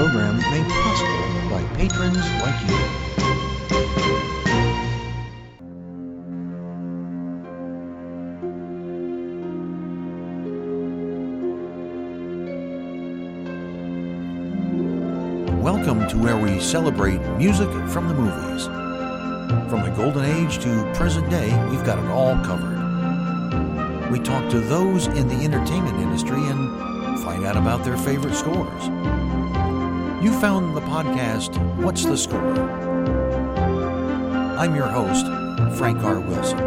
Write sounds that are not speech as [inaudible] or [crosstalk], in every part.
program made possible by patrons like you. Welcome to where we celebrate music from the movies. From the golden age to present day, we've got it all covered. We talk to those in the entertainment industry and find out about their favorite scores. You found the podcast, What's the Score? I'm your host, Frank R. Wilson.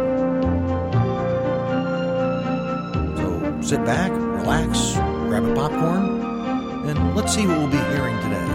So sit back, relax, grab a popcorn, and let's see what we'll be hearing today.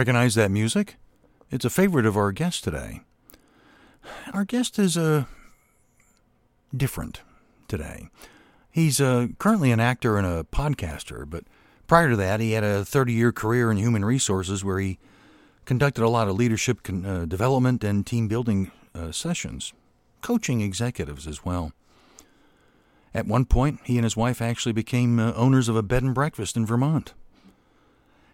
Recognize that music? It's a favorite of our guest today. Our guest is uh, different today. He's uh, currently an actor and a podcaster, but prior to that, he had a 30 year career in human resources where he conducted a lot of leadership con- uh, development and team building uh, sessions, coaching executives as well. At one point, he and his wife actually became uh, owners of a bed and breakfast in Vermont.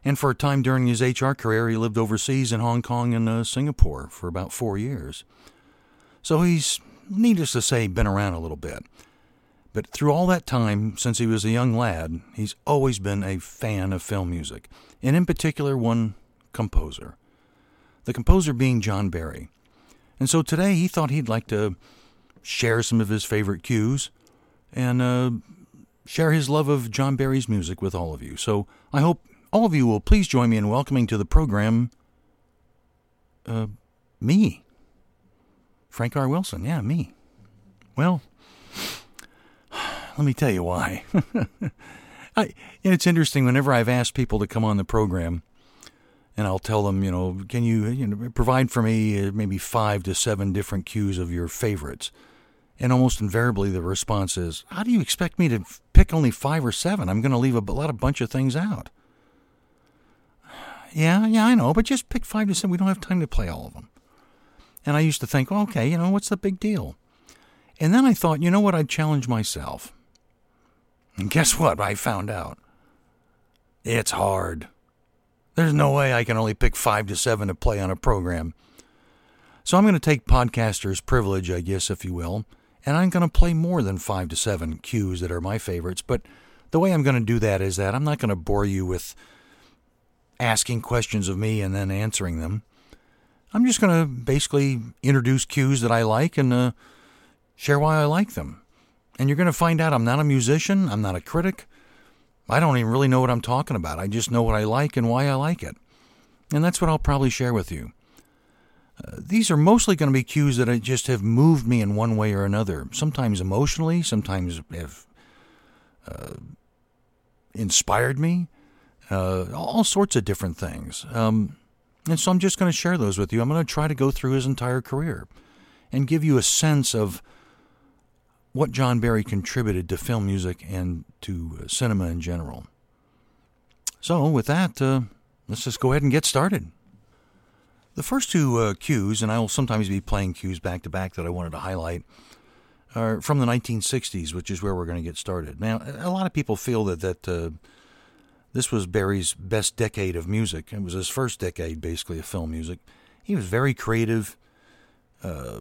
And for a time during his HR career, he lived overseas in Hong Kong and uh, Singapore for about four years. So he's, needless to say, been around a little bit. But through all that time, since he was a young lad, he's always been a fan of film music, and in particular, one composer. The composer being John Barry. And so today he thought he'd like to share some of his favorite cues and uh, share his love of John Barry's music with all of you. So I hope all of you will please join me in welcoming to the program uh, me, Frank R. Wilson. Yeah, me. Well, [sighs] let me tell you why. [laughs] I, and it's interesting whenever I've asked people to come on the program, and I'll tell them, you know, can you, you know, provide for me uh, maybe five to seven different cues of your favorites? And almost invariably, the response is, "How do you expect me to pick only five or seven? I'm going to leave a lot of bunch of things out." Yeah, yeah, I know, but just pick five to seven. We don't have time to play all of them. And I used to think, well, okay, you know, what's the big deal? And then I thought, you know what? I'd challenge myself. And guess what? I found out. It's hard. There's no way I can only pick five to seven to play on a program. So I'm going to take podcaster's privilege, I guess, if you will, and I'm going to play more than five to seven cues that are my favorites. But the way I'm going to do that is that I'm not going to bore you with asking questions of me and then answering them. I'm just going to basically introduce cues that I like and uh, share why I like them. And you're going to find out I'm not a musician, I'm not a critic. I don't even really know what I'm talking about. I just know what I like and why I like it. And that's what I'll probably share with you. Uh, these are mostly going to be cues that just have moved me in one way or another, sometimes emotionally, sometimes have uh, inspired me, uh, all sorts of different things. Um, and so I'm just going to share those with you. I'm going to try to go through his entire career and give you a sense of what John Barry contributed to film music and to uh, cinema in general. So, with that, uh, let's just go ahead and get started. The first two uh, cues, and I will sometimes be playing cues back to back that I wanted to highlight, are from the 1960s, which is where we're going to get started. Now, a lot of people feel that that uh, this was Barry's best decade of music. It was his first decade, basically, of film music. He was very creative, uh,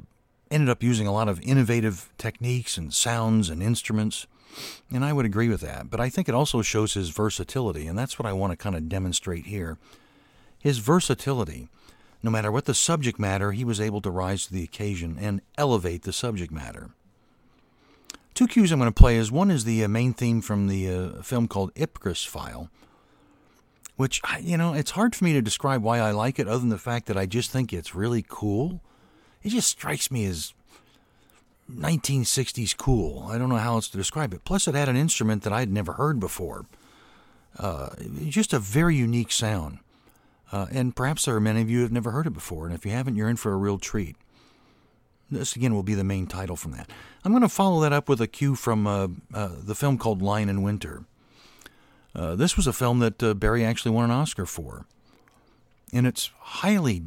ended up using a lot of innovative techniques and sounds and instruments, and I would agree with that. But I think it also shows his versatility, and that's what I want to kind of demonstrate here. His versatility. No matter what the subject matter, he was able to rise to the occasion and elevate the subject matter. Two cues I'm going to play is one is the uh, main theme from the uh, film called Ipcress File, which, you know, it's hard for me to describe why I like it other than the fact that I just think it's really cool. It just strikes me as 1960s cool. I don't know how else to describe it. Plus, it had an instrument that I'd never heard before. Uh, just a very unique sound. Uh, and perhaps there are many of you who have never heard it before. And if you haven't, you're in for a real treat. This, again, will be the main title from that. I'm going to follow that up with a cue from uh, uh the film called Lion in Winter. Uh, this was a film that uh, Barry actually won an Oscar for. And it's highly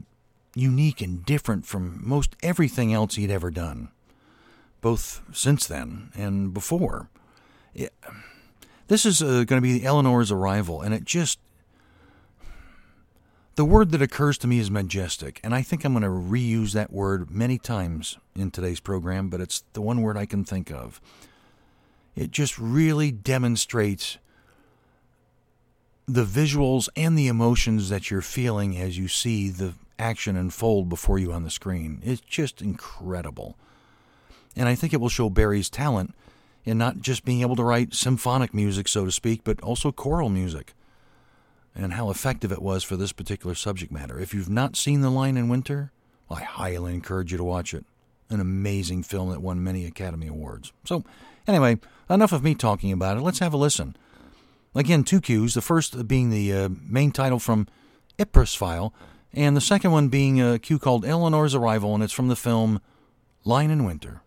unique and different from most everything else he'd ever done both since then and before. It, this is uh, going to be Eleanor's arrival, and it just. The word that occurs to me is majestic, and I think I'm going to reuse that word many times in today's program, but it's the one word I can think of. It just really demonstrates the visuals and the emotions that you're feeling as you see the action unfold before you on the screen. It's just incredible. And I think it will show Barry's talent in not just being able to write symphonic music, so to speak, but also choral music, and how effective it was for this particular subject matter. If you've not seen The Lion in Winter, I highly encourage you to watch it. An amazing film that won many Academy Awards. So, anyway, enough of me talking about it. Let's have a listen. Again, two cues. The first being the uh, main title from Ipcress File, and the second one being a cue called Eleanor's Arrival, and it's from the film Lion in Winter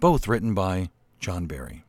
both written by John Barry.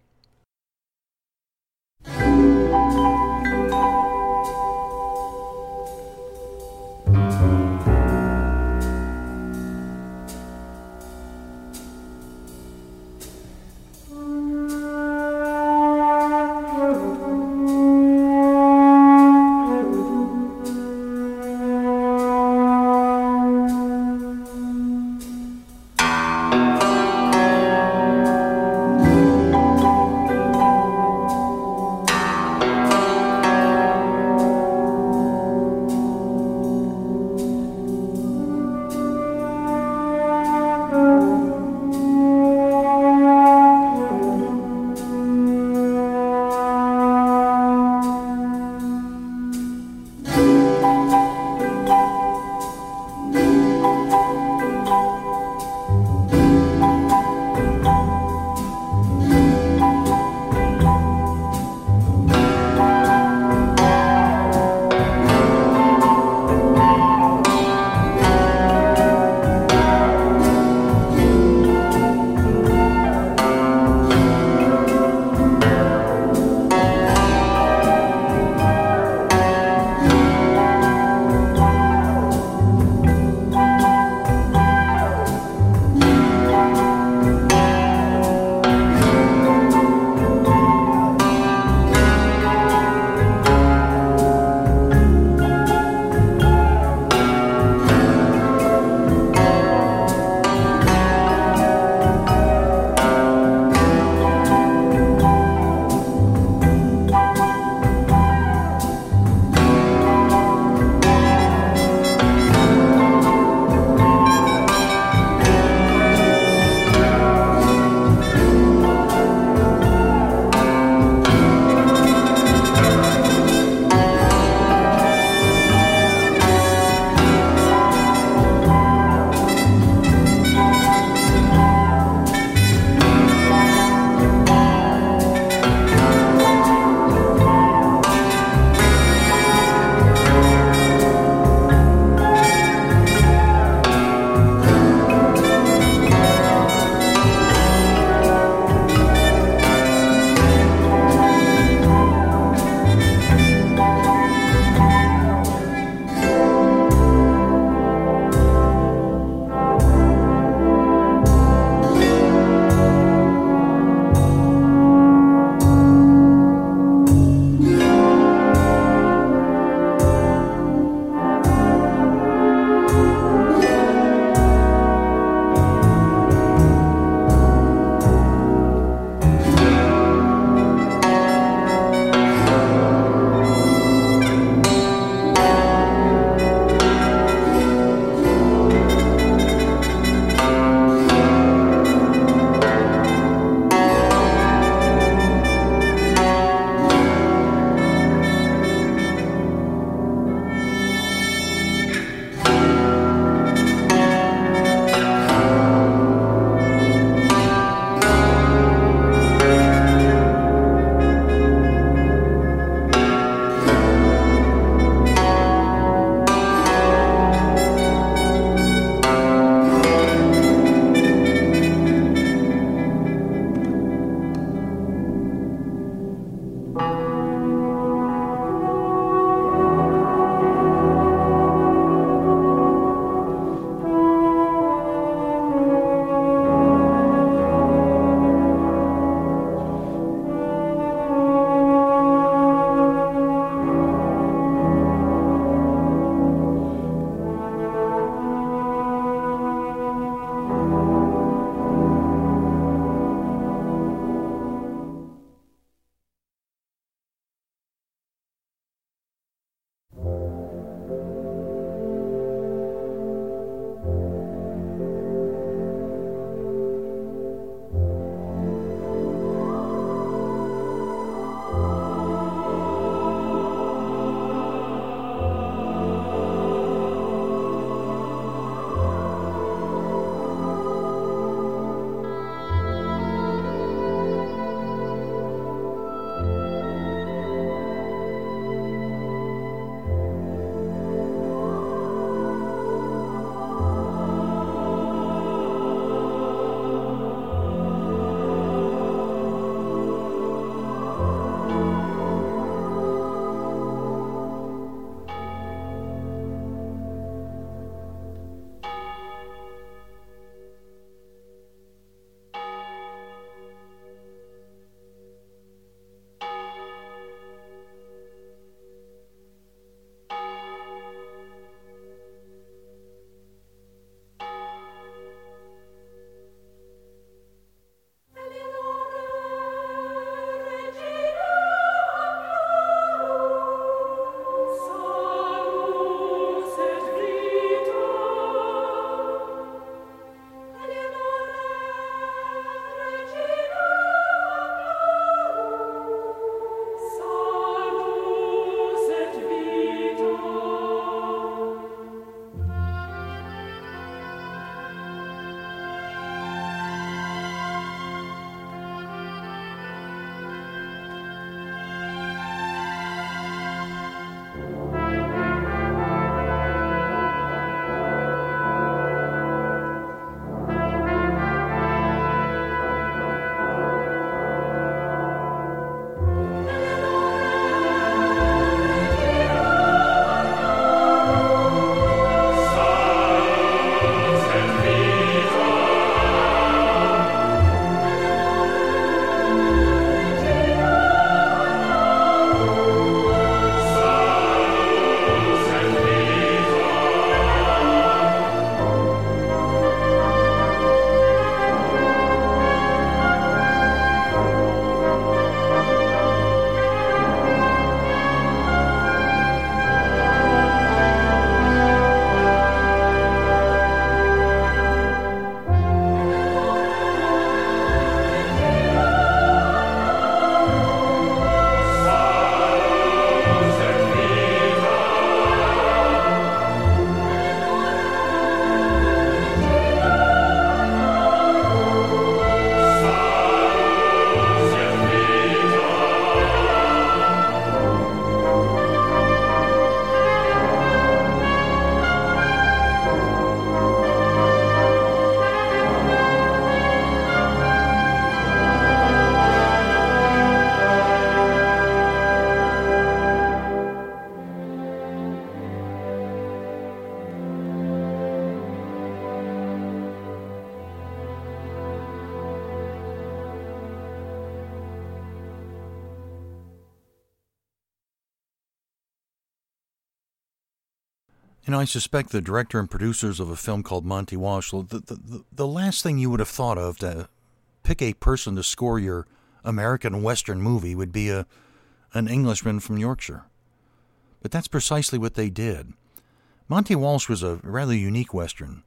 I suspect the director and producers of a film called Monte Walsh, the, the, the, last thing you would have thought of to pick a person to score your American Western movie would be a an Englishman from Yorkshire. But that's precisely what they did. Monte Walsh was a rather unique Western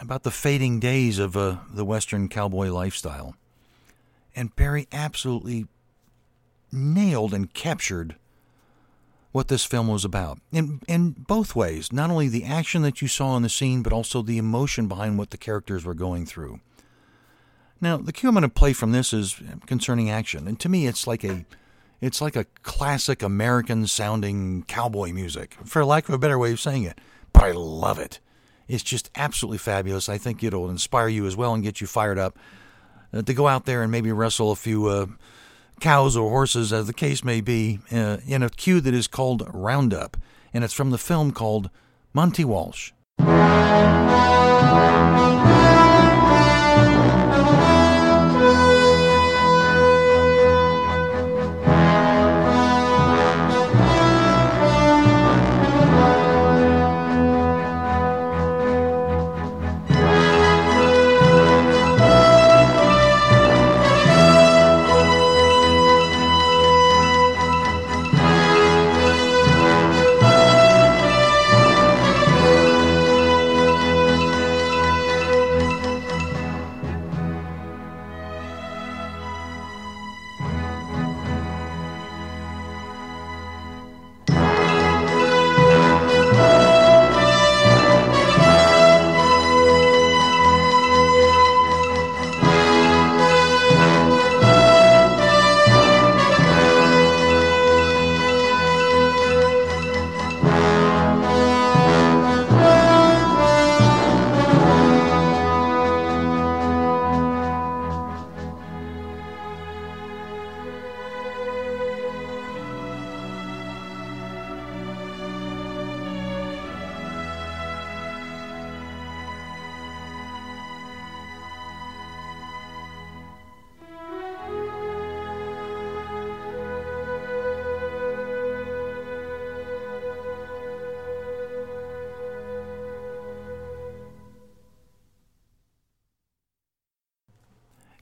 about the fading days of uh, the Western cowboy lifestyle. And Barry absolutely nailed and captured what this film was about. In in both ways not only the action that you saw in the scene but also the emotion behind what the characters were going through. Now the cue i'm going to play from this is concerning action and to me it's like a it's like a classic american sounding cowboy music for lack of a better way of saying it but i love it. It's just absolutely fabulous. I think it'll inspire you as well and get you fired up uh, to go out there and maybe wrestle a few uh, cows or horses, as the case may be, uh, in a cue that is called Roundup, and it's from the film called Monte Walsh.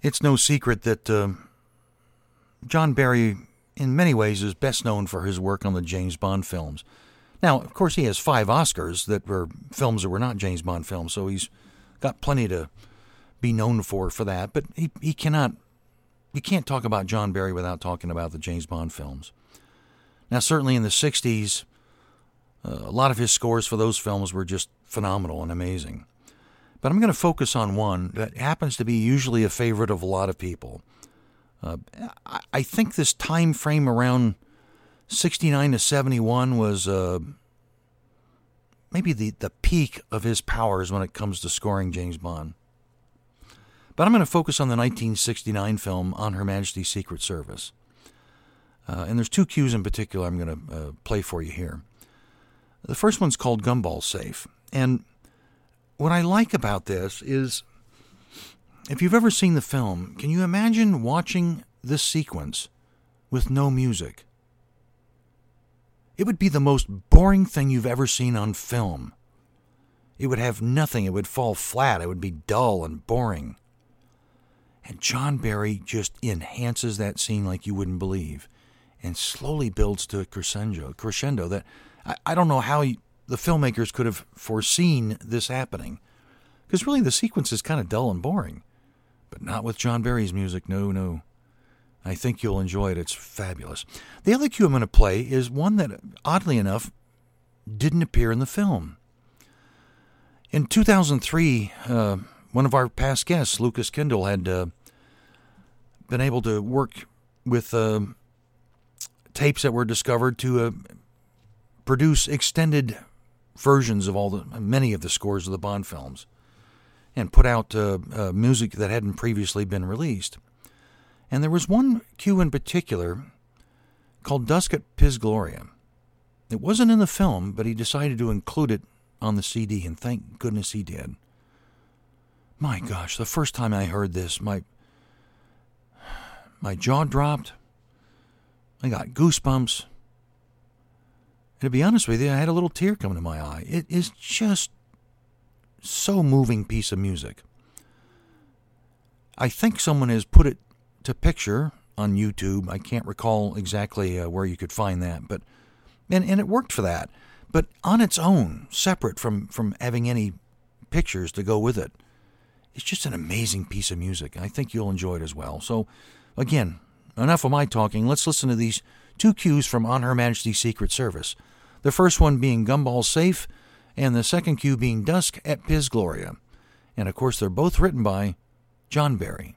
It's no secret that uh, John Barry, in many ways, is best known for his work on the James Bond films. Now, of course, he has five Oscars that were films that were not James Bond films, so he's got plenty to be known for for that. But he, he cannot, you can't talk about John Barry without talking about the James Bond films. Now, certainly in the 60s, uh, a lot of his scores for those films were just phenomenal and amazing. But I'm going to focus on one that happens to be usually a favorite of a lot of people. Uh, I think this time frame around 69 to 71 was uh, maybe the, the peak of his powers when it comes to scoring James Bond. But I'm going to focus on the 1969 film On Her Majesty's Secret Service. Uh, and there's two cues in particular I'm going to uh, play for you here. The first one's called Gumbold's Safe. And what I like about this is if you've ever seen the film, can you imagine watching this sequence with no music? It would be the most boring thing you've ever seen on film. It would have nothing, it would fall flat, it would be dull and boring. And John Barry just enhances that scene like you wouldn't believe and slowly builds to a crescendo, crescendo that I, I don't know how the filmmakers could have foreseen this happening. Because really, the sequence is kind of dull and boring. But not with John Barry's music. No, no. I think you'll enjoy it. It's fabulous. The other cue I'm going to play is one that, oddly enough, didn't appear in the film. In 2003, uh, one of our past guests, Lukas Kendall, had uh, been able to work with uh, tapes that were discovered to uh, produce extended versions of all the many of the scores of the Bond films, and put out uh, uh, music that hadn't previously been released. And there was one cue in particular called "Dusk at Piz Gloria." It wasn't in the film, but he decided to include it on the CD, and thank goodness he did. My gosh, the first time I heard this, my my jaw dropped. I got goosebumps. To be honest with you, I had a little tear come to my eye. It is just so moving piece of music. I think someone has put it to picture on YouTube. I can't recall exactly uh, where you could find that, but and and it worked for that. But on its own, separate from from having any pictures to go with it, it's just an amazing piece of music. I think you'll enjoy it as well. So, again, enough of my talking. Let's listen to these two cues from On Her Majesty's Secret Service. The first one being Gumbold's Safe, and the second cue being Dusk at Piz Gloria. And of course, they're both written by John Barry.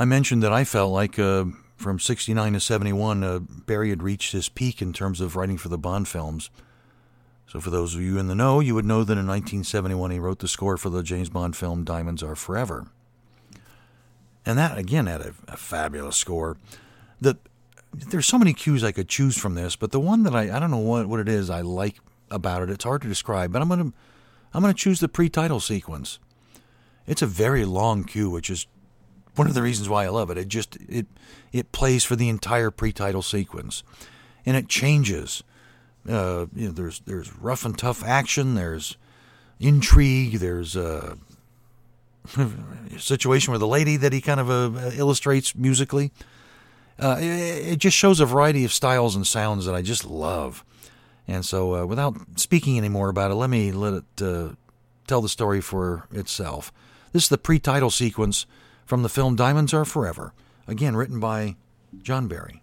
I mentioned that I felt like uh, from 69 to 71, uh, Barry had reached his peak in terms of writing for the Bond films. So, for those of you in the know, you would know that in 1971 he wrote the score for the James Bond film Diamonds Are Forever. And that, again, had a, a fabulous score. The, there's so many cues I could choose from this, but the one that I, I don't know what, what it is I like about it, it's hard to describe, but I'm going to I'm going to choose the pre-title sequence. It's a very long cue, which is one of the reasons why I love it. It just it it plays for the entire pre-title sequence, and it changes. Uh, you know, there's there's rough and tough action. There's intrigue. There's a, [laughs] a situation with a lady that he kind of uh, illustrates musically. Uh, it, it, just shows a variety of styles and sounds that I just love. And so, uh, without speaking any more about it, let me let it uh, tell the story for itself. This is the pre title sequence from the film Diamonds Are Forever, again written by John Barry.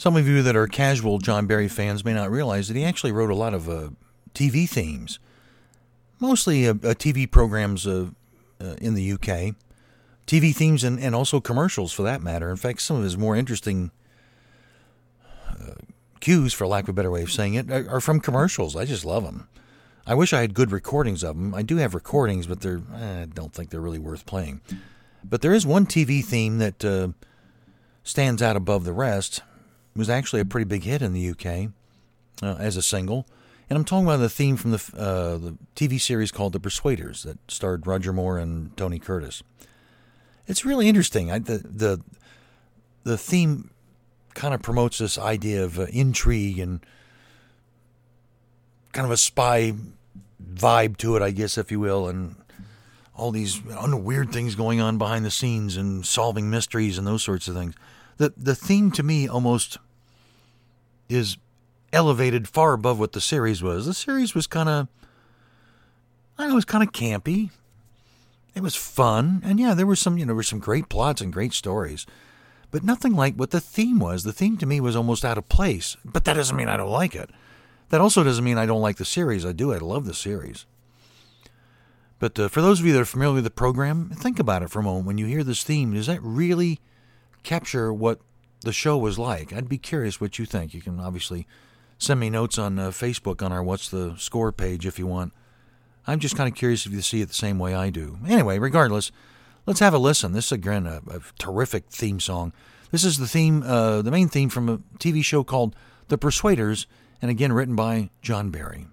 Some of you that are casual John Barry fans may not realize that he actually wrote a lot of uh, TV themes, mostly uh, uh TV programs uh, uh in the UK, TV themes and, and also commercials for that matter. In fact, some of his more interesting uh, cues, for lack of a better way of saying it, are, from commercials. I just love them. I wish I had good recordings of them. I do have recordings, but they're eh, I don't think they're really worth playing. But there is one TV theme that stands out above the rest was actually a pretty big hit in the UK uh, as a single. And I'm talking about the theme from the, uh, the TV series called The Persuaders that starred Roger Moore and Tony Curtis. It's really interesting. I, the, the, the theme kind of promotes this idea of uh, intrigue and kind of a spy vibe to it, I guess, if you will, and all these weird things going on behind the scenes and solving mysteries and those sorts of things. The the theme to me almost is elevated far above what the series was. The series was kind of I know it was kind of campy. It was fun, and yeah, there were some you know there were some great plots and great stories, but nothing like what the theme was. The theme to me was almost out of place. But that doesn't mean I don't like it. That also doesn't mean I don't like the series. I do. I love the series. But uh, for those of you that are familiar with the program, think about it for a moment. When you hear this theme, is that really capture what the show was like? I'd be curious what you think. You can obviously send me notes on uh, Facebook on our What's the Score page if you want. I'm just kind of curious if you see it the same way I do. Anyway, regardless, let's have a listen. This is again a, a terrific theme song. This is the theme, uh, the main theme from a TV show called The Persuaders, and again written by John Barry.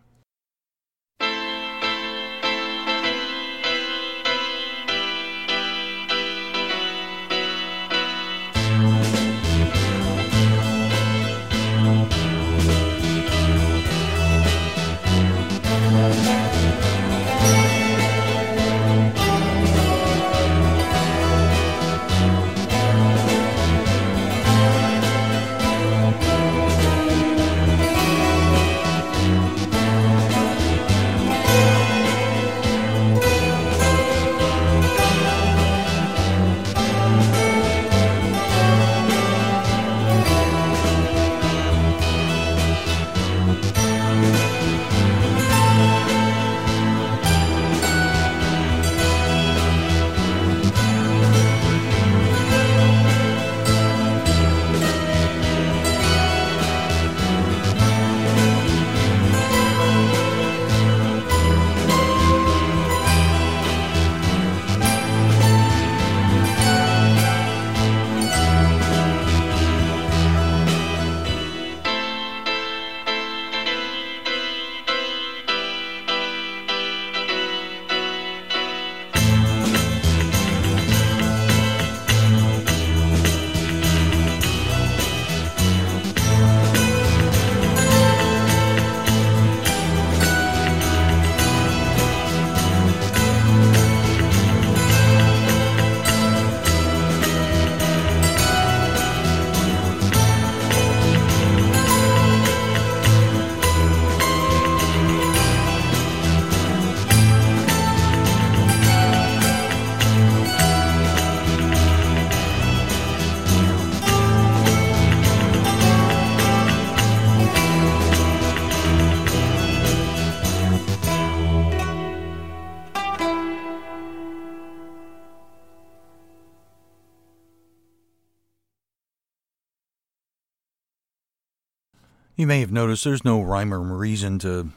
You may have noticed there's no rhyme or reason to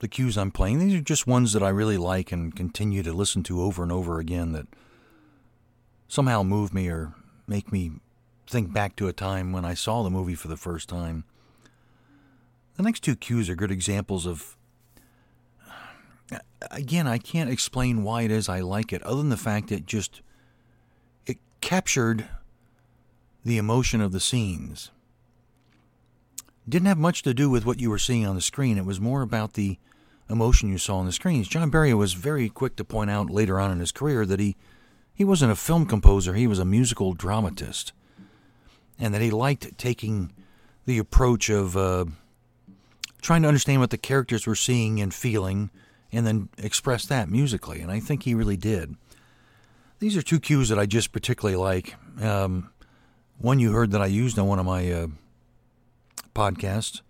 the cues I'm playing. These are just ones that I really like and continue to listen to over and over again that somehow move me or make me think back to a time when I saw the movie for the first time. The next two cues are good examples of. Again, I can't explain why it is I like it, other than the fact that just it captured the emotion of the scenes didn't have much to do with what you were seeing on the screen. It was more about the emotion you saw on the screens. John Barry was very quick to point out later on in his career that he, he wasn't a film composer, he was a musical dramatist. And that he liked taking the approach of uh, trying to understand what the characters were seeing and feeling and then express that musically. And I think he really did. These are two cues that I just particularly like. Um, one you heard that I used on one of my uh, podcast,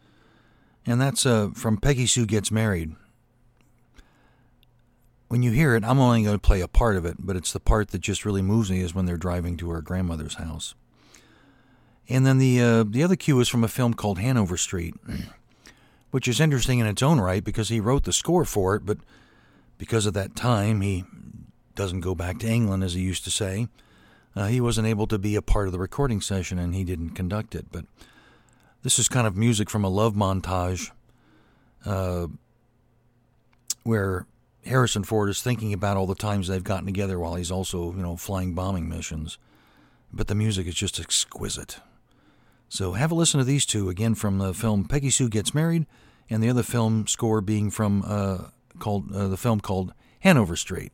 and that's uh, from Peggy Sue Gets Married. When you hear it, I'm only going to play a part of it, but it's the part that just really moves me is when they're driving to her grandmother's house. And then the uh, the other cue is from a film called Hanover Street, [clears throat] which is interesting in its own right because he wrote the score for it, but because of that time, he doesn't go back to England as he used to say. Uh, he wasn't able to be a part of the recording session and he didn't conduct it. But this is kind of music from a love montage uh, where Harrison Ford is thinking about all the times they've gotten together while he's also, you know, flying bombing missions. But the music is just exquisite. So have a listen to these two again from the film Peggy Sue Gets Married, and the other film score being from uh, called uh, the film called Hanover Street.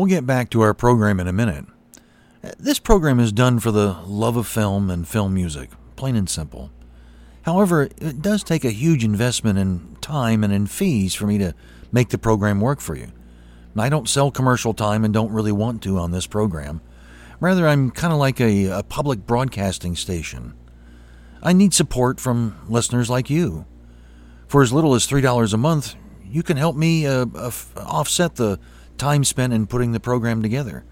We'll get back to our program in a minute. This program is done for the love of film and film music, plain and simple. However, it does take a huge investment in time and in fees for me to make the program work for you. I don't sell commercial time and don't really want to on this program. Rather, I'm kind of like a, a public broadcasting station. I need support from listeners like you. For as little as $3 a month, you can help me uh, uh, offset the time spent in putting the program together.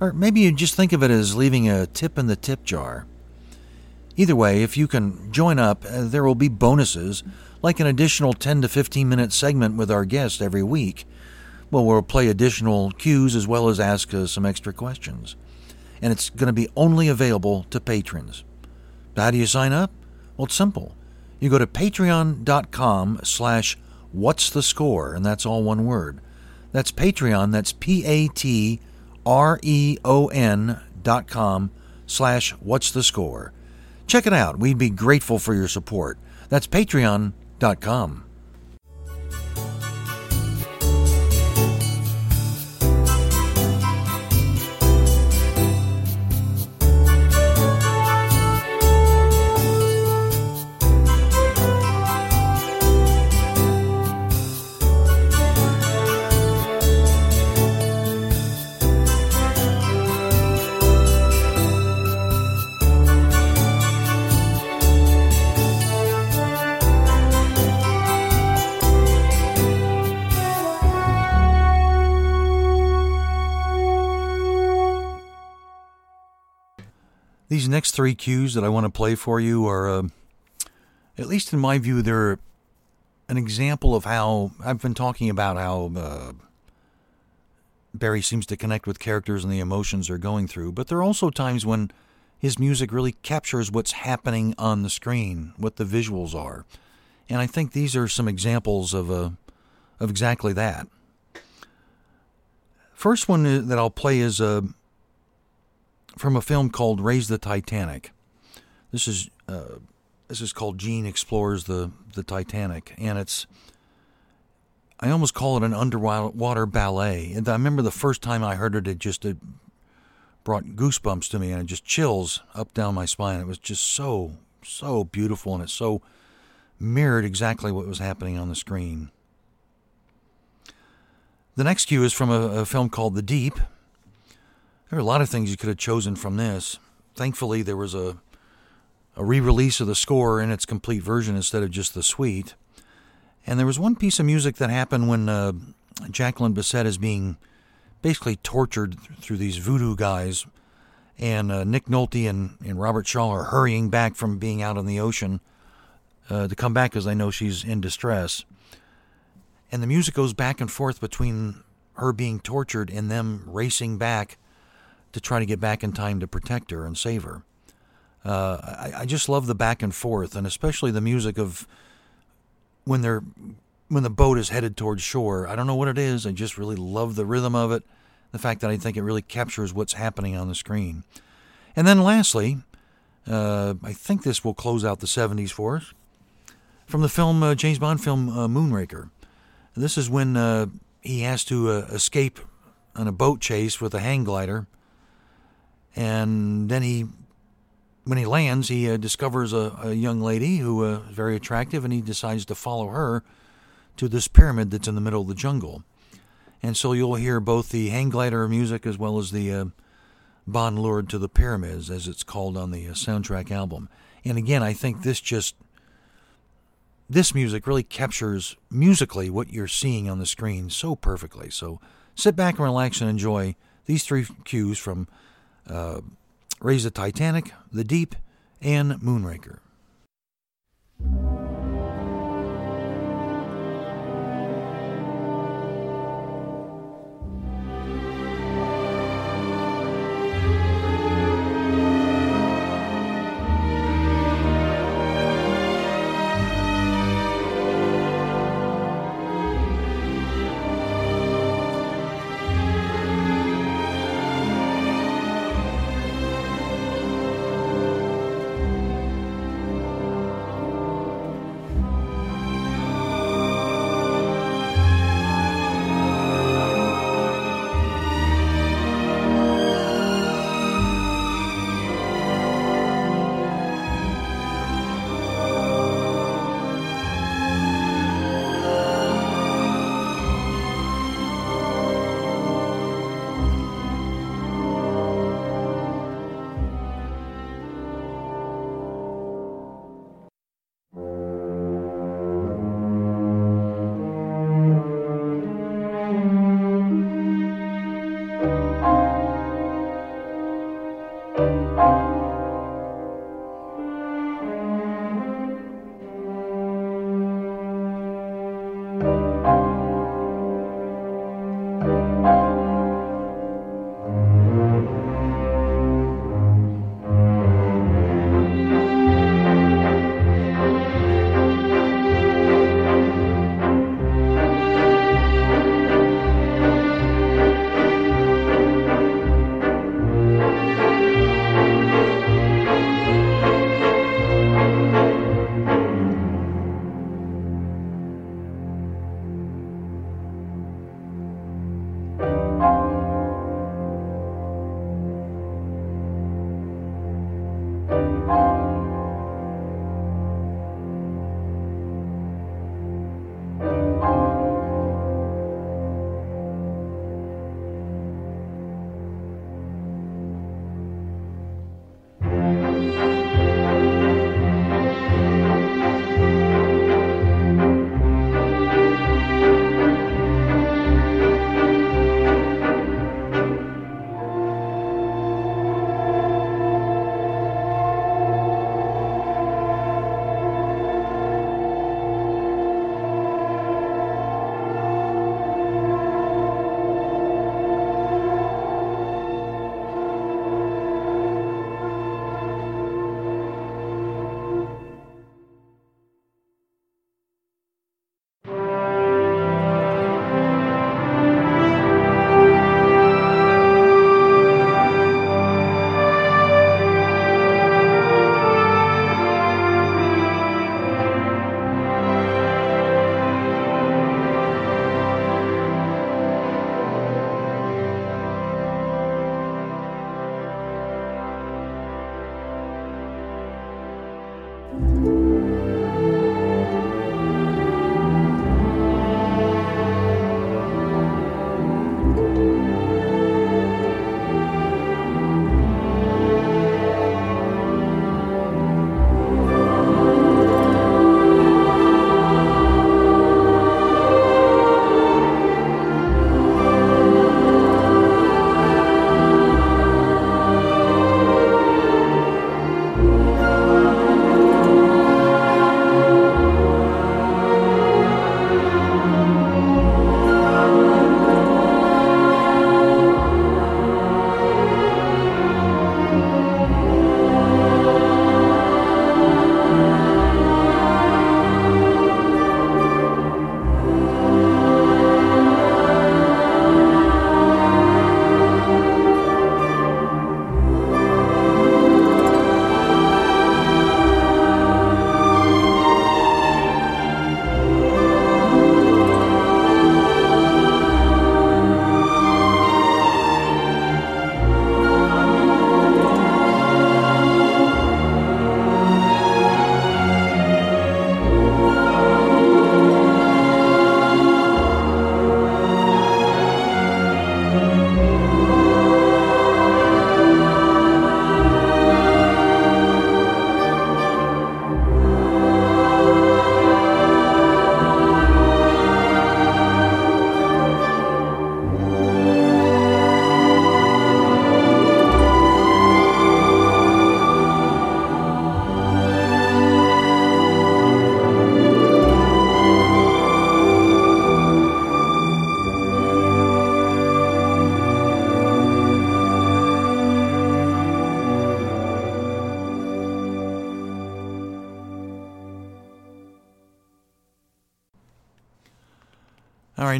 Or maybe you just think of it as leaving a tip in the tip jar. Either way, if you can join up, uh, there will be bonuses, like an additional 10 to 15 minute segment with our guest every week. Well, we'll play additional cues as well as ask uh, some extra questions. And it's going to be only available to patrons. How do you sign up? Well, it's simple. You go to patreon.com slash what's the score, and that's all one word. That's Patreon. That's P A T R E O N dot com slash what's the score. Check it out. We'd be grateful for your support. That's patreon These next three cues that I want to play for you are, uh, at least in my view, they're an example of how I've been talking about how uh, Barry seems to connect with characters and the emotions they're going through. But there are also times when his music really captures what's happening on the screen, what the visuals are. And I think these are some examples of, uh, of exactly that. First one that I'll play is uh, from a film called Raise the Titanic. This is uh, this is called Gene Explores the the Titanic, and it's I almost call it an underwater ballet. And I remember the first time I heard it, it just it brought goosebumps to me, and it just chills up down my spine. It was just so so beautiful, and it so mirrored exactly what was happening on the screen. The next cue is from a, a film called The Deep. There are a lot of things you could have chosen from this. Thankfully, there was a a re-release of the score in its complete version instead of just the suite. And there was one piece of music that happened when uh, Jacqueline Bisset is being basically tortured through these voodoo guys, and uh, Nick Nolte and, and Robert Shaw are hurrying back from being out on the ocean uh, to come back because they know she's in distress and the music goes back and forth between her being tortured and them racing back to try to get back in time to protect her and save her. Uh, I, I, just love the back and forth, and especially the music of when they're when the boat is headed towards shore. I don't know what it is. I just really love the rhythm of it, the fact that I think it really captures what's happening on the screen. And then lastly, uh, I think this will close out the 70s for us from the film uh, James Bond film uh, Moonraker. This is when uh, he has to uh, escape on a boat chase with a hang glider. And then he, when he lands, he uh, discovers a, a, young lady who uh, is very attractive, and he decides to follow her to this pyramid that's in the middle of the jungle. And so you'll hear both the hang glider music as well as the uh, Bond lured to the pyramids, as it's called on the uh, soundtrack album. And again, I think this just this music really captures musically what you're seeing on the screen so perfectly. So sit back and relax and enjoy these three cues from uh, Raise the Titanic, The Deep, and Moonraker.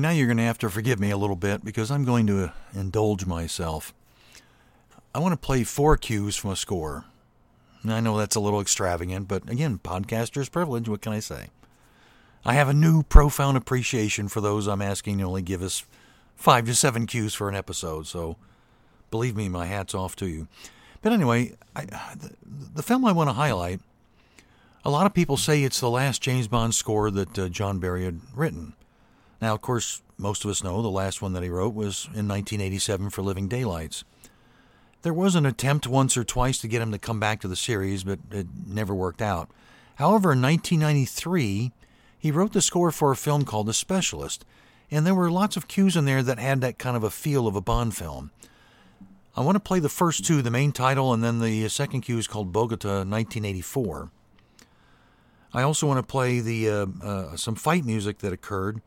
Now you're going to have to forgive me a little bit because I'm going to indulge myself. I want to play four cues from a score. I know that's a little extravagant, but again, podcaster's privilege. What can I say? I have a new profound appreciation for those I'm asking to only give us five to seven cues for an episode. So, believe me, my hat's off to you. But anyway, I, the, the, film I want to highlight, a lot of people say it's the last James Bond score that uh, John Barry had written. Now, of course, most of us know the last one that he wrote was in 1987 for Living Daylights. There was an attempt once or twice to get him to come back to the series, but it never worked out. However, in 1993, he wrote the score for a film called The Specialist, and there were lots of cues in there that had that kind of a feel of a Bond film. I want to play the first two, the main title, and then the second cue is called Bogota 1984. I also want to play the uh, uh, some fight music that occurred.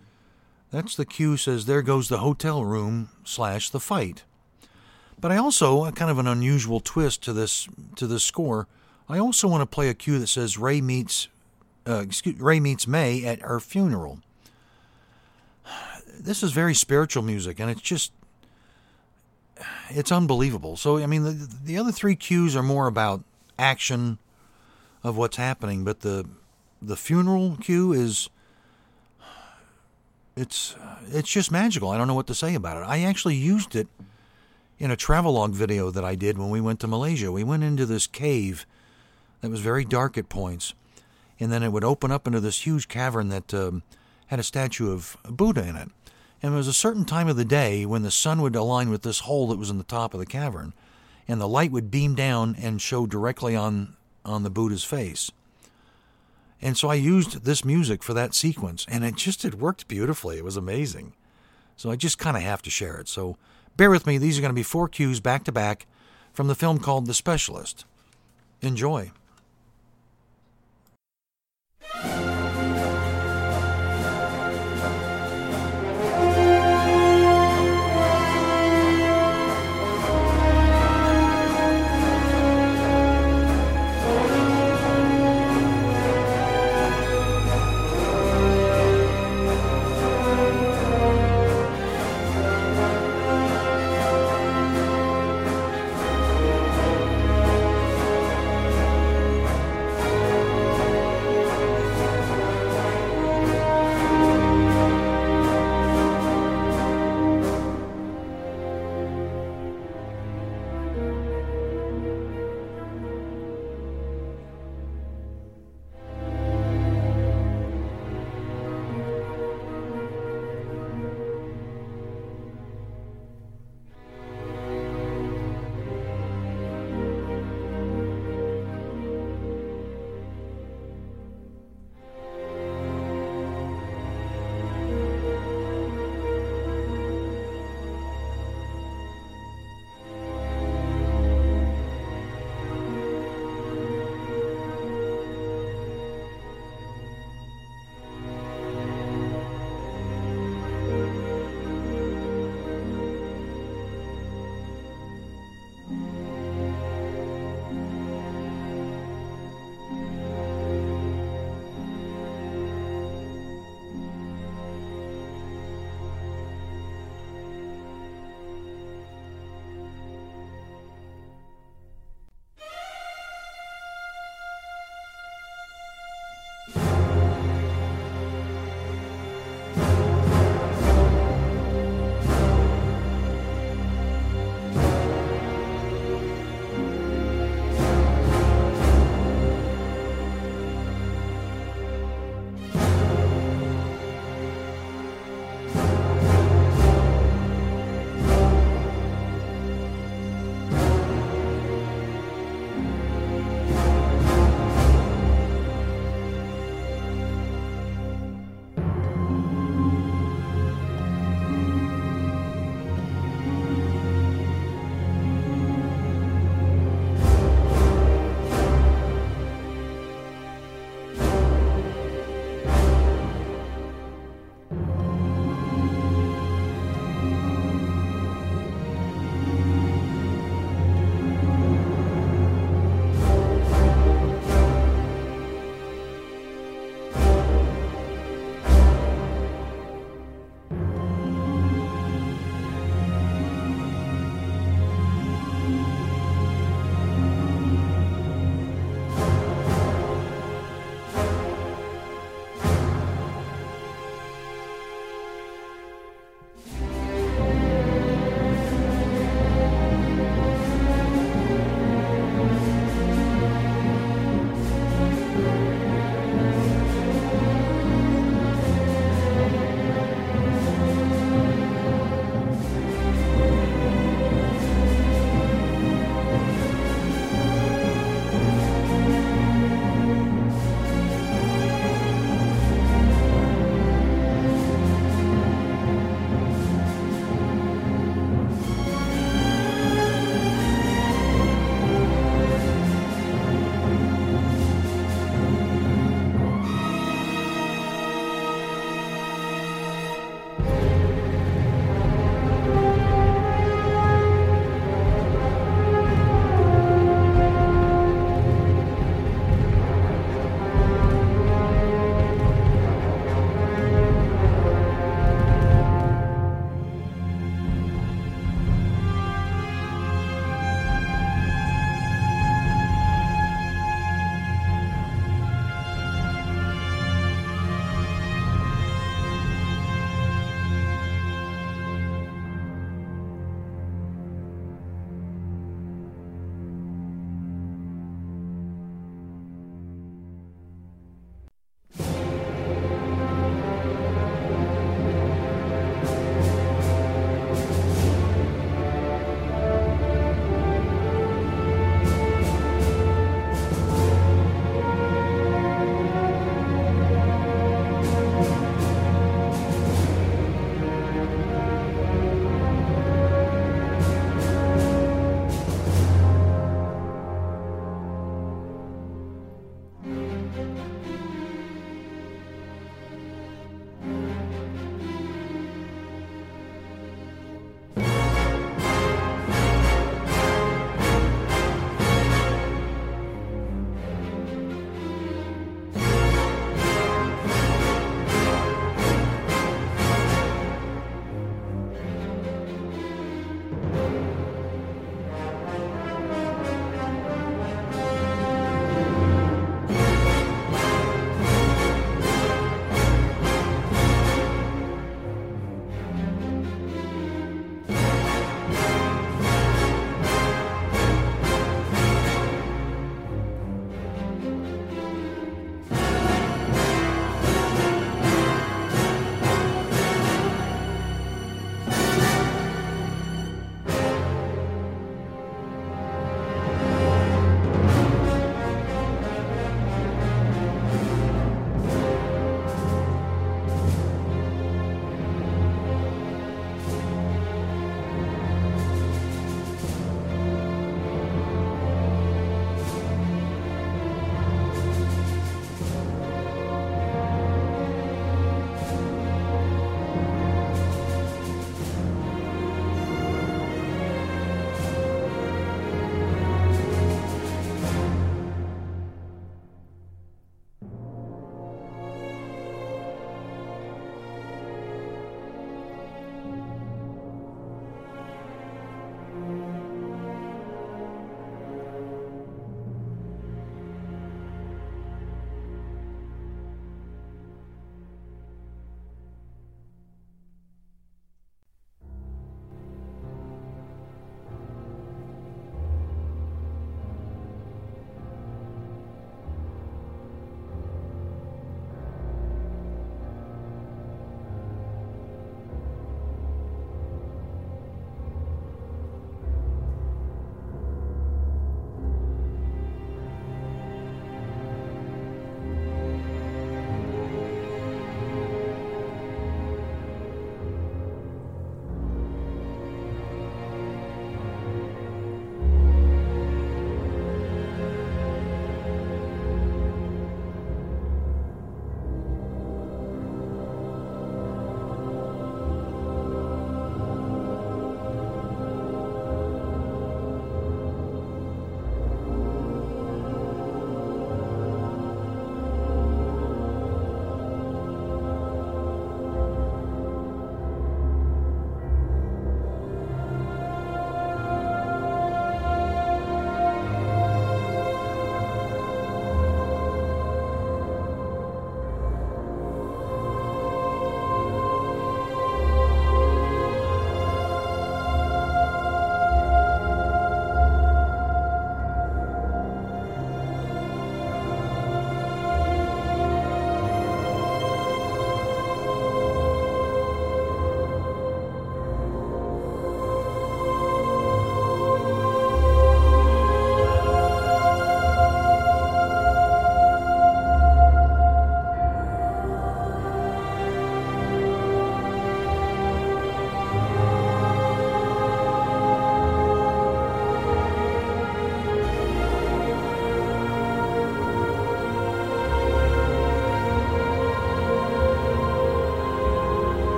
That's the cue says there goes the hotel room slash the fight. But I also a kind of an unusual twist to this to this score. I also want to play a cue that says Ray meets uh, excuse, Ray meets May at her funeral. This is very spiritual music, and it's just it's unbelievable. So I mean, the the other three cues are more about action of what's happening, but the the funeral cue is it's it's just magical. I don't know what to say about it. I actually used it in a travelogue video that I did when we went to Malaysia. We went into this cave that was very dark at points, and then it would open up into this huge cavern that um, had a statue of Buddha in it. And it was a certain time of the day when the sun would align with this hole that was in the top of the cavern, and the light would beam down and show directly on on the Buddha's face. And so I used this music for that sequence, and it just it worked beautifully. It was amazing. So I just kind of have to share it. So Bear with me, these are going to be four cues back to back from the film called The Specialist. Enjoy.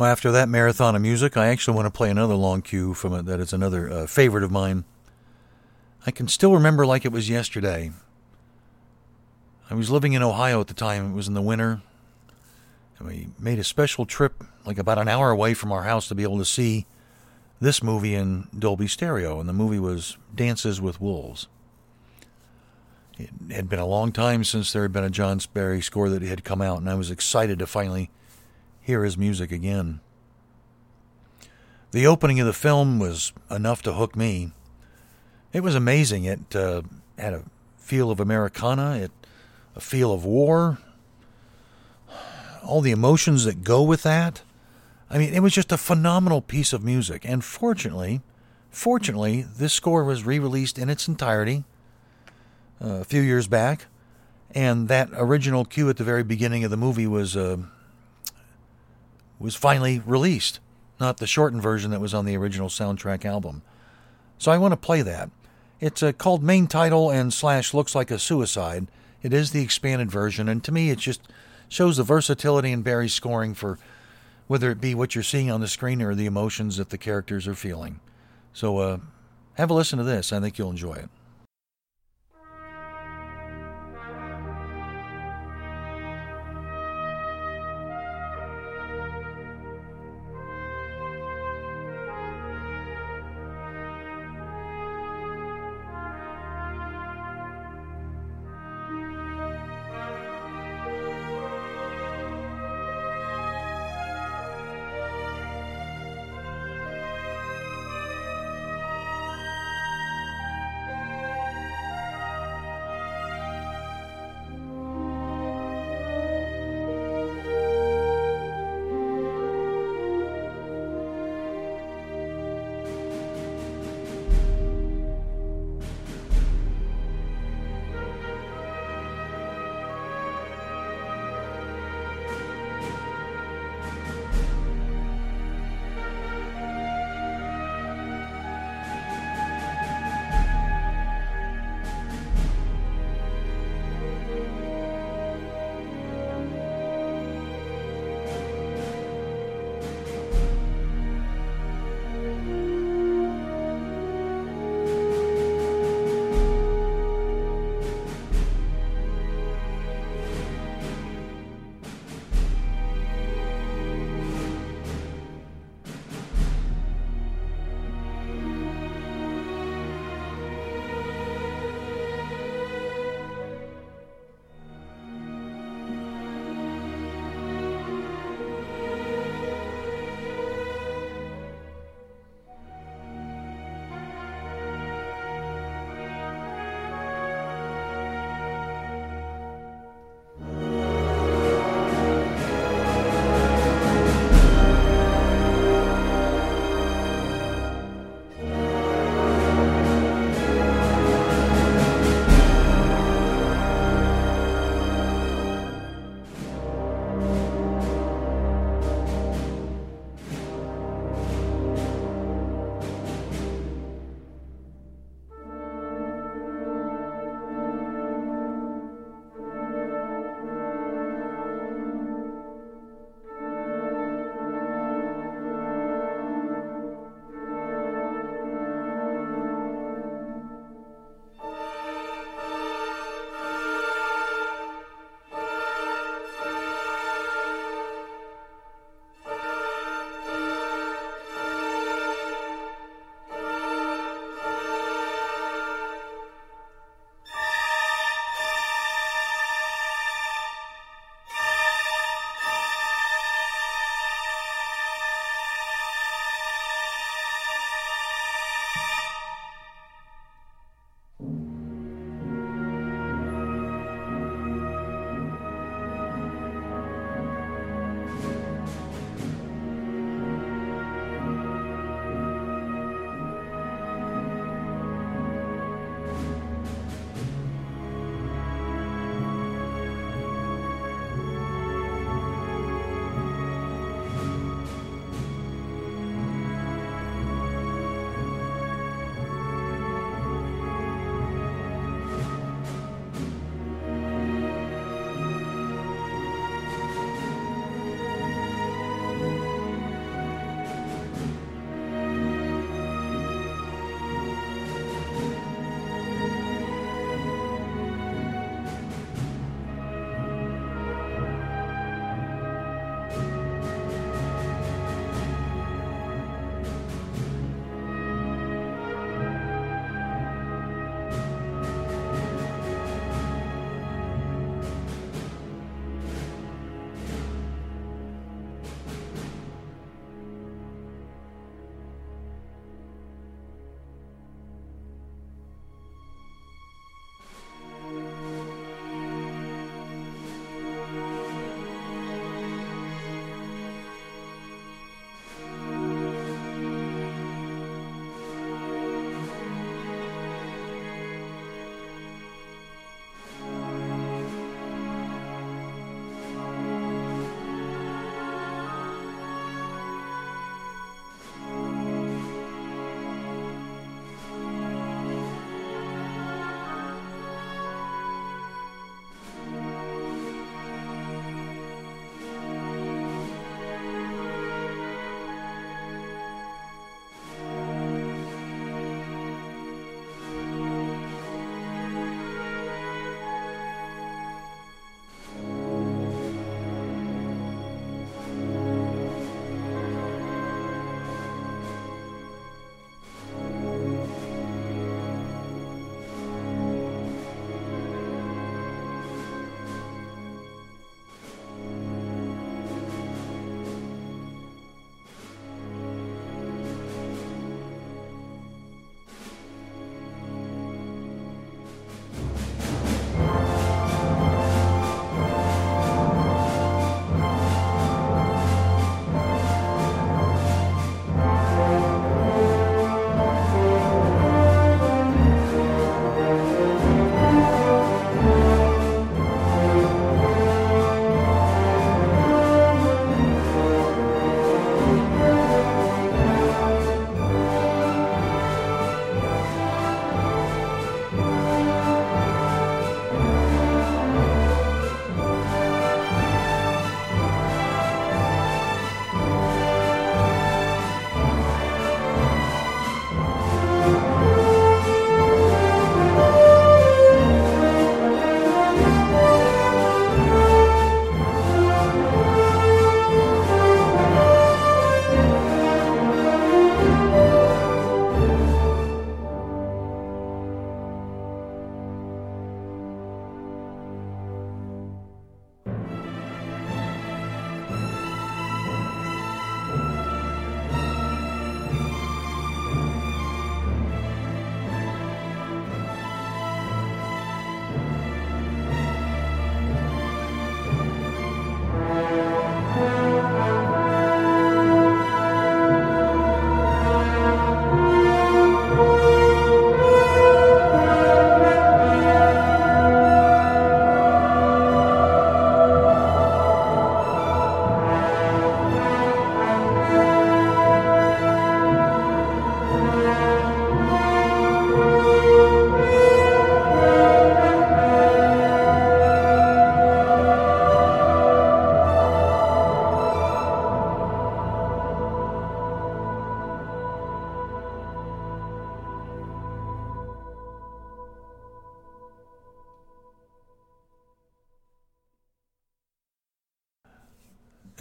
Well, after that marathon of music, I actually want to play another long cue from it that is another uh, favorite of mine. I can still remember like it was yesterday. I was living in Ohio at the time. It was in the winter. And we made a special trip, like about an hour away from our house, to be able to see this movie in Dolby Stereo. And the movie was Dances with Wolves. It had been a long time since there had been a John Barry score that had come out, and I was excited to finally hear his music again. The opening of the film was enough to hook me. It was amazing. It uh, had a feel of Americana, it a feel of war, all the emotions that go with that. I mean, it was just a phenomenal piece of music. And fortunately, fortunately, this score was re-released in its entirety uh, a few years back, and that original cue at the very beginning of the movie was uh, was finally released, not the shortened version that was on the original soundtrack album. So I want to play that. It's uh, called Main Title and slash Looks Like a Suicide. It is the expanded version, and to me, it just shows the versatility in Barry's scoring for whether it be what you're seeing on the screen or the emotions that the characters are feeling. So, uh, have a listen to this. I think you'll enjoy it.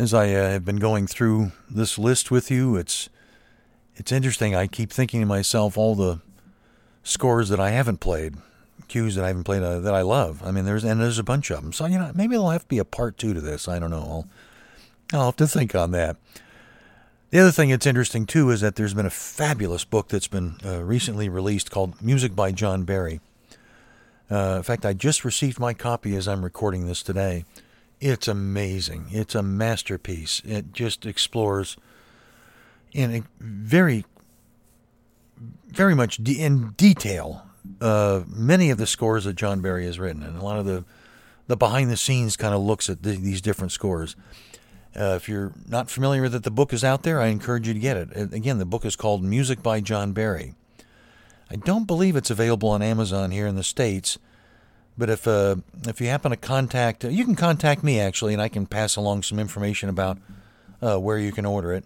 As I uh, have been going through this list with you, it's it's interesting. I keep thinking to myself all the scores that I haven't played, cues that I haven't played uh, that I love. I mean, there's and there's a bunch of them. So you know, maybe there'll have to be a part two to this. I don't know. I'll I'll have to think on that. The other thing that's interesting too is that there's been a fabulous book that's been uh, recently released called Music by John Barry. Uh, in fact, I just received my copy as I'm recording this today. It's amazing. It's a masterpiece. It just explores in a very, very much de- in detail uh, many of the scores that John Barry has written, and a lot of the the behind the scenes kind of looks at the, these different scores. Uh, if you're not familiar with it, the book is out there. I encourage you to get it. Again, the book is called Music by John Barry. I don't believe it's available on Amazon here in the states, but if uh, if you happen to contact, you can contact me actually, and I can pass along some information about uh, where you can order it.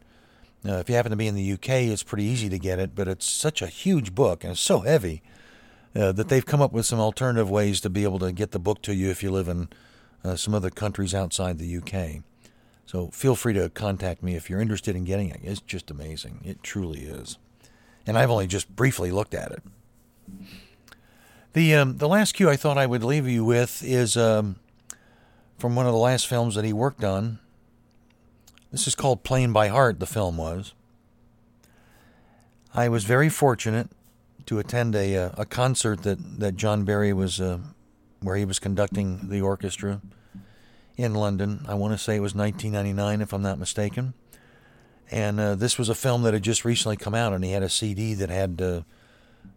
Uh, if you happen to be in the UK, it's pretty easy to get it, but it's such a huge book and it's so heavy uh, that they've come up with some alternative ways to be able to get the book to you if you live in uh, some other countries outside the UK. So feel free to contact me if you're interested in getting it. It's just amazing. It truly is. And I've only just briefly looked at it. The um, the last cue I thought I would leave you with is um, from one of the last films that he worked on. This is called Playing by Heart. The film was. I was very fortunate to attend a uh, a concert that that John Barry was uh, where he was conducting the orchestra in London. I want to say it was 1999, if I'm not mistaken. And uh, this was a film that had just recently come out, and he had a CD that had uh,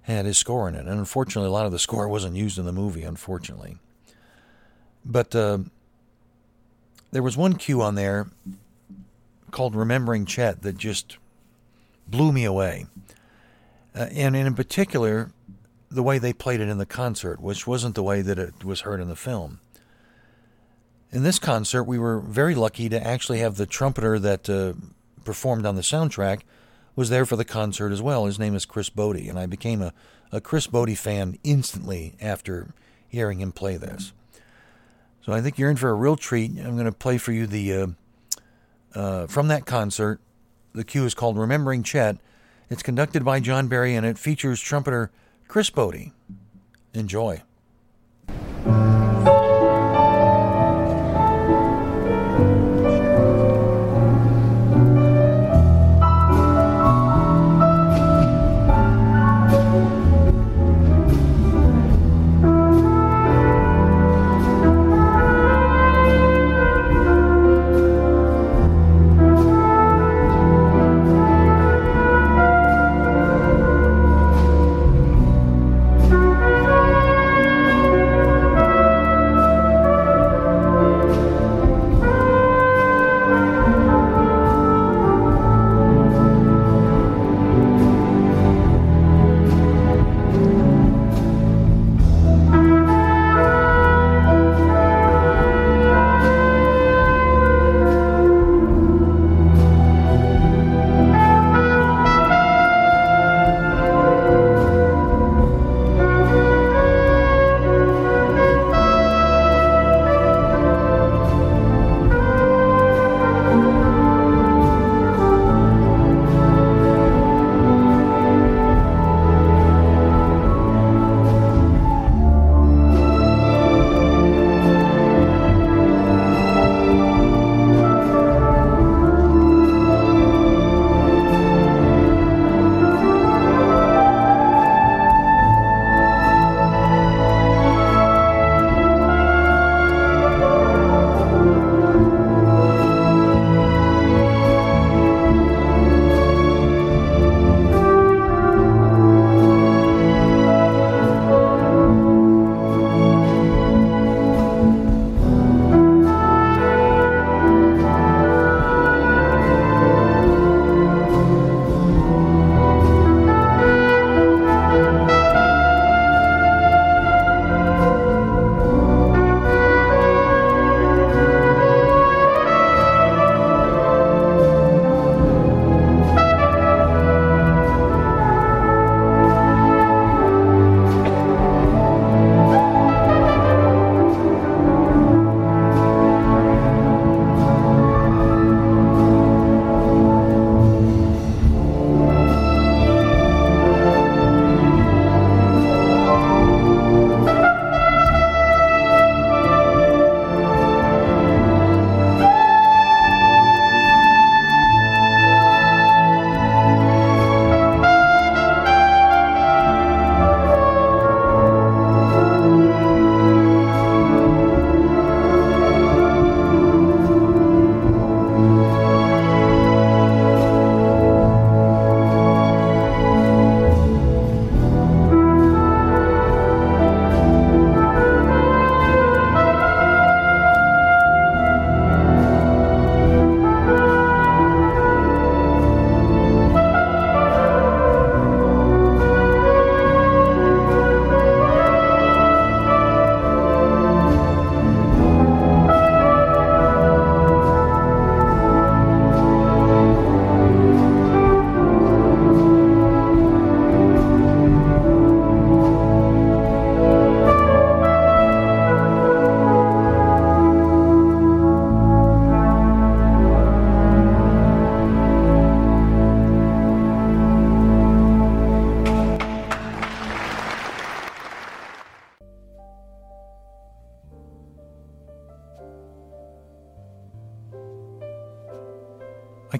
had his score in it. And unfortunately, a lot of the score wasn't used in the movie, unfortunately. But uh, there was one cue on there called "Remembering Chet" that just blew me away, uh, and in particular, the way they played it in the concert, which wasn't the way that it was heard in the film in this concert, we were very lucky to actually have the trumpeter that uh, performed on the soundtrack was there for the concert as well. His name is Chris Botti, and I became a, a Chris Botti fan instantly after hearing him play this. So I think you're in for a real treat. I'm going to play for you the uh, uh, from that concert. The cue is called "Remembering Chet." It's conducted by John Barry, and it features trumpeter Chris Botti. Enjoy.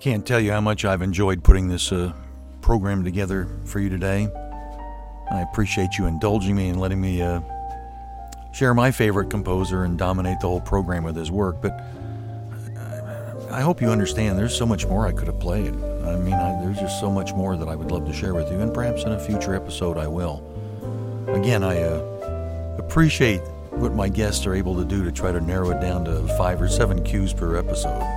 Can't tell you how much I've enjoyed putting this uh, program together for you today. I appreciate you indulging me and letting me uh, share my favorite composer and dominate the whole program with his work. But I hope you understand there's so much more I could have played. I mean, I, there's just so much more that I would love to share with you, and perhaps in a future episode I will. Again, I uh, appreciate what my guests are able to do to try to narrow it down to five or seven cues per episode.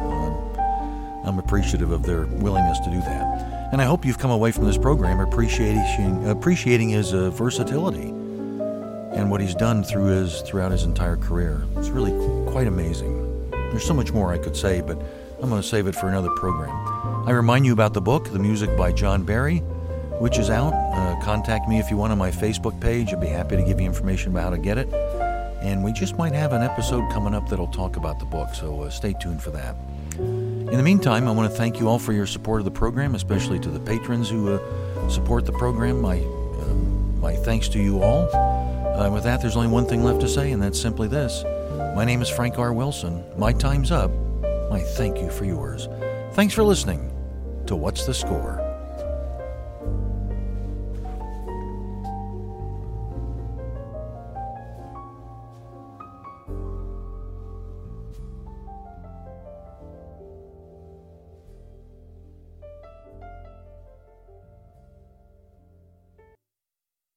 Appreciative of their willingness to do that. And I hope you've come away from this program appreciating, appreciating his uh, versatility and what he's done through his, throughout his entire career. It's really quite amazing. There's so much more I could say, but I'm going to save it for another program. I remind you about the book, The Music by John Barry, which is out. Uh, contact me if you want on my Facebook page. I'd be happy to give you information about how to get it. And we just might have an episode coming up that'll talk about the book, so uh, stay tuned for that. In the meantime, I want to thank you all for your support of the program, especially to the patrons who uh, support the program. My, uh, my thanks to you all. Uh, with that, there's only one thing left to say, and that's simply this. My name is Frank R. Wilson. My time's up. I thank you for yours. Thanks for listening to What's the Score?